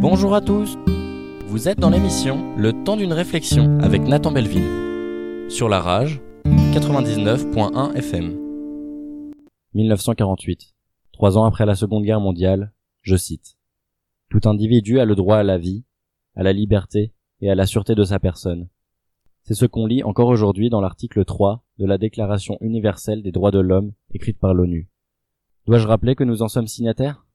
Bonjour à tous Vous êtes dans l'émission Le temps d'une réflexion avec Nathan Belleville. Sur la rage, 99.1 FM. 1948. Trois ans après la Seconde Guerre mondiale, je cite. Tout individu a le droit à la vie, à la liberté et à la sûreté de sa personne. C'est ce qu'on lit encore aujourd'hui dans l'article 3 de la Déclaration universelle des droits de l'homme écrite par l'ONU. Dois-je rappeler que nous en sommes signataires?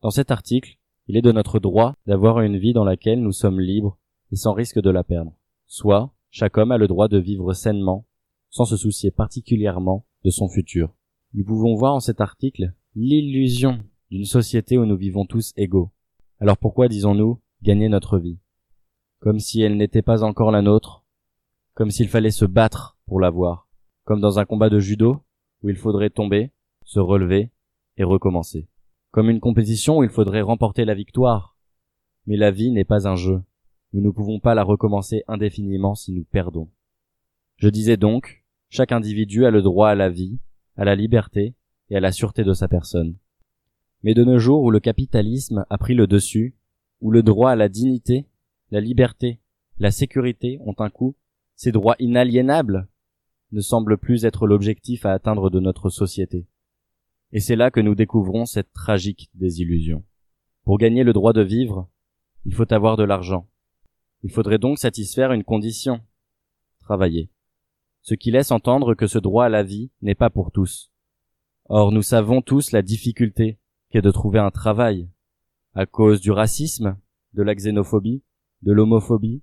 Dans cet article, il est de notre droit d'avoir une vie dans laquelle nous sommes libres et sans risque de la perdre. Soit, chaque homme a le droit de vivre sainement, sans se soucier particulièrement de son futur. Nous pouvons voir en cet article l'illusion d'une société où nous vivons tous égaux. Alors pourquoi disons-nous gagner notre vie? Comme si elle n'était pas encore la nôtre, comme s'il fallait se battre pour l'avoir, comme dans un combat de judo où il faudrait tomber, se relever et recommencer comme une compétition où il faudrait remporter la victoire. Mais la vie n'est pas un jeu. Nous ne pouvons pas la recommencer indéfiniment si nous perdons. Je disais donc, chaque individu a le droit à la vie, à la liberté et à la sûreté de sa personne. Mais de nos jours où le capitalisme a pris le dessus, où le droit à la dignité, la liberté, la sécurité ont un coût, ces droits inaliénables ne semblent plus être l'objectif à atteindre de notre société. Et c'est là que nous découvrons cette tragique désillusion. Pour gagner le droit de vivre, il faut avoir de l'argent. Il faudrait donc satisfaire une condition. Travailler. Ce qui laisse entendre que ce droit à la vie n'est pas pour tous. Or, nous savons tous la difficulté qu'est de trouver un travail, à cause du racisme, de la xénophobie, de l'homophobie,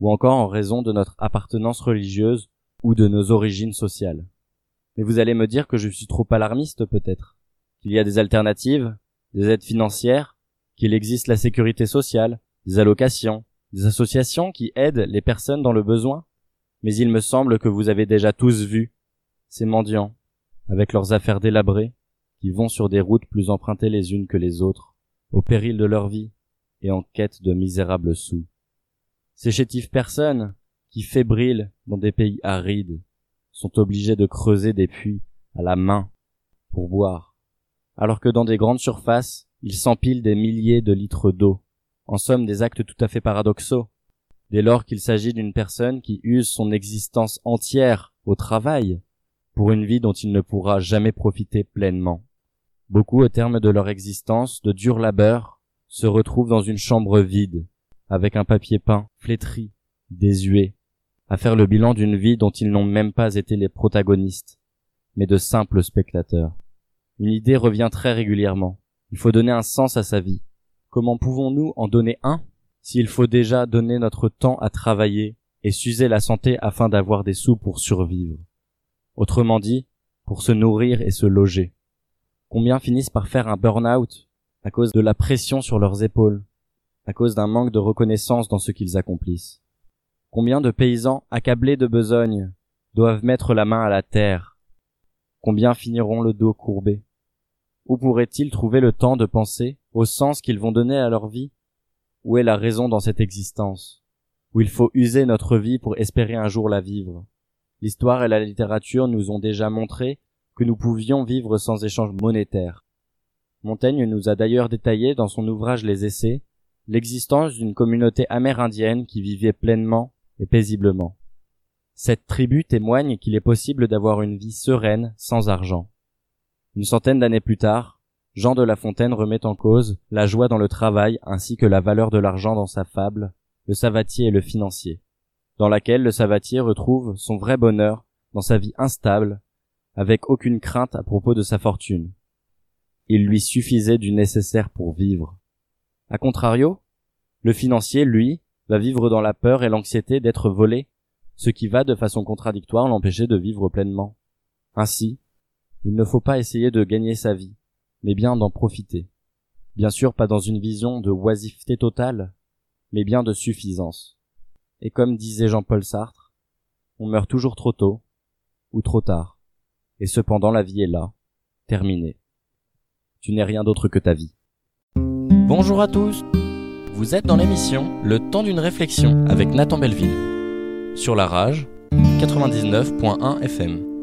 ou encore en raison de notre appartenance religieuse ou de nos origines sociales. Mais vous allez me dire que je suis trop alarmiste peut-être, qu'il y a des alternatives, des aides financières, qu'il existe la sécurité sociale, des allocations, des associations qui aident les personnes dans le besoin. Mais il me semble que vous avez déjà tous vu ces mendiants, avec leurs affaires délabrées, qui vont sur des routes plus empruntées les unes que les autres, au péril de leur vie et en quête de misérables sous. Ces chétives personnes qui fébriles dans des pays arides, sont obligés de creuser des puits à la main pour boire, alors que dans des grandes surfaces, ils s'empilent des milliers de litres d'eau. En somme, des actes tout à fait paradoxaux, dès lors qu'il s'agit d'une personne qui use son existence entière au travail pour une vie dont il ne pourra jamais profiter pleinement. Beaucoup, au terme de leur existence de dur labeur, se retrouvent dans une chambre vide, avec un papier peint, flétri, désuet, à faire le bilan d'une vie dont ils n'ont même pas été les protagonistes, mais de simples spectateurs. Une idée revient très régulièrement. Il faut donner un sens à sa vie. Comment pouvons-nous en donner un s'il faut déjà donner notre temps à travailler et s'user la santé afin d'avoir des sous pour survivre? Autrement dit, pour se nourrir et se loger. Combien finissent par faire un burn-out à cause de la pression sur leurs épaules, à cause d'un manque de reconnaissance dans ce qu'ils accomplissent? Combien de paysans accablés de besogne doivent mettre la main à la terre? Combien finiront le dos courbé? Où pourraient-ils trouver le temps de penser au sens qu'ils vont donner à leur vie? Où est la raison dans cette existence? Où il faut user notre vie pour espérer un jour la vivre? L'histoire et la littérature nous ont déjà montré que nous pouvions vivre sans échange monétaire. Montaigne nous a d'ailleurs détaillé dans son ouvrage Les Essais l'existence d'une communauté amérindienne qui vivait pleinement et paisiblement. Cette tribu témoigne qu'il est possible d'avoir une vie sereine sans argent. Une centaine d'années plus tard, Jean de La Fontaine remet en cause la joie dans le travail ainsi que la valeur de l'argent dans sa fable, Le Savatier et le financier, dans laquelle le Savatier retrouve son vrai bonheur dans sa vie instable, avec aucune crainte à propos de sa fortune. Il lui suffisait du nécessaire pour vivre. A contrario, le financier, lui, va vivre dans la peur et l'anxiété d'être volé, ce qui va de façon contradictoire l'empêcher de vivre pleinement. Ainsi, il ne faut pas essayer de gagner sa vie, mais bien d'en profiter. Bien sûr pas dans une vision de oisiveté totale, mais bien de suffisance. Et comme disait Jean-Paul Sartre, on meurt toujours trop tôt, ou trop tard, et cependant la vie est là, terminée. Tu n'es rien d'autre que ta vie. Bonjour à tous vous êtes dans l'émission Le temps d'une réflexion avec Nathan Belleville. Sur la rage, 99.1 FM.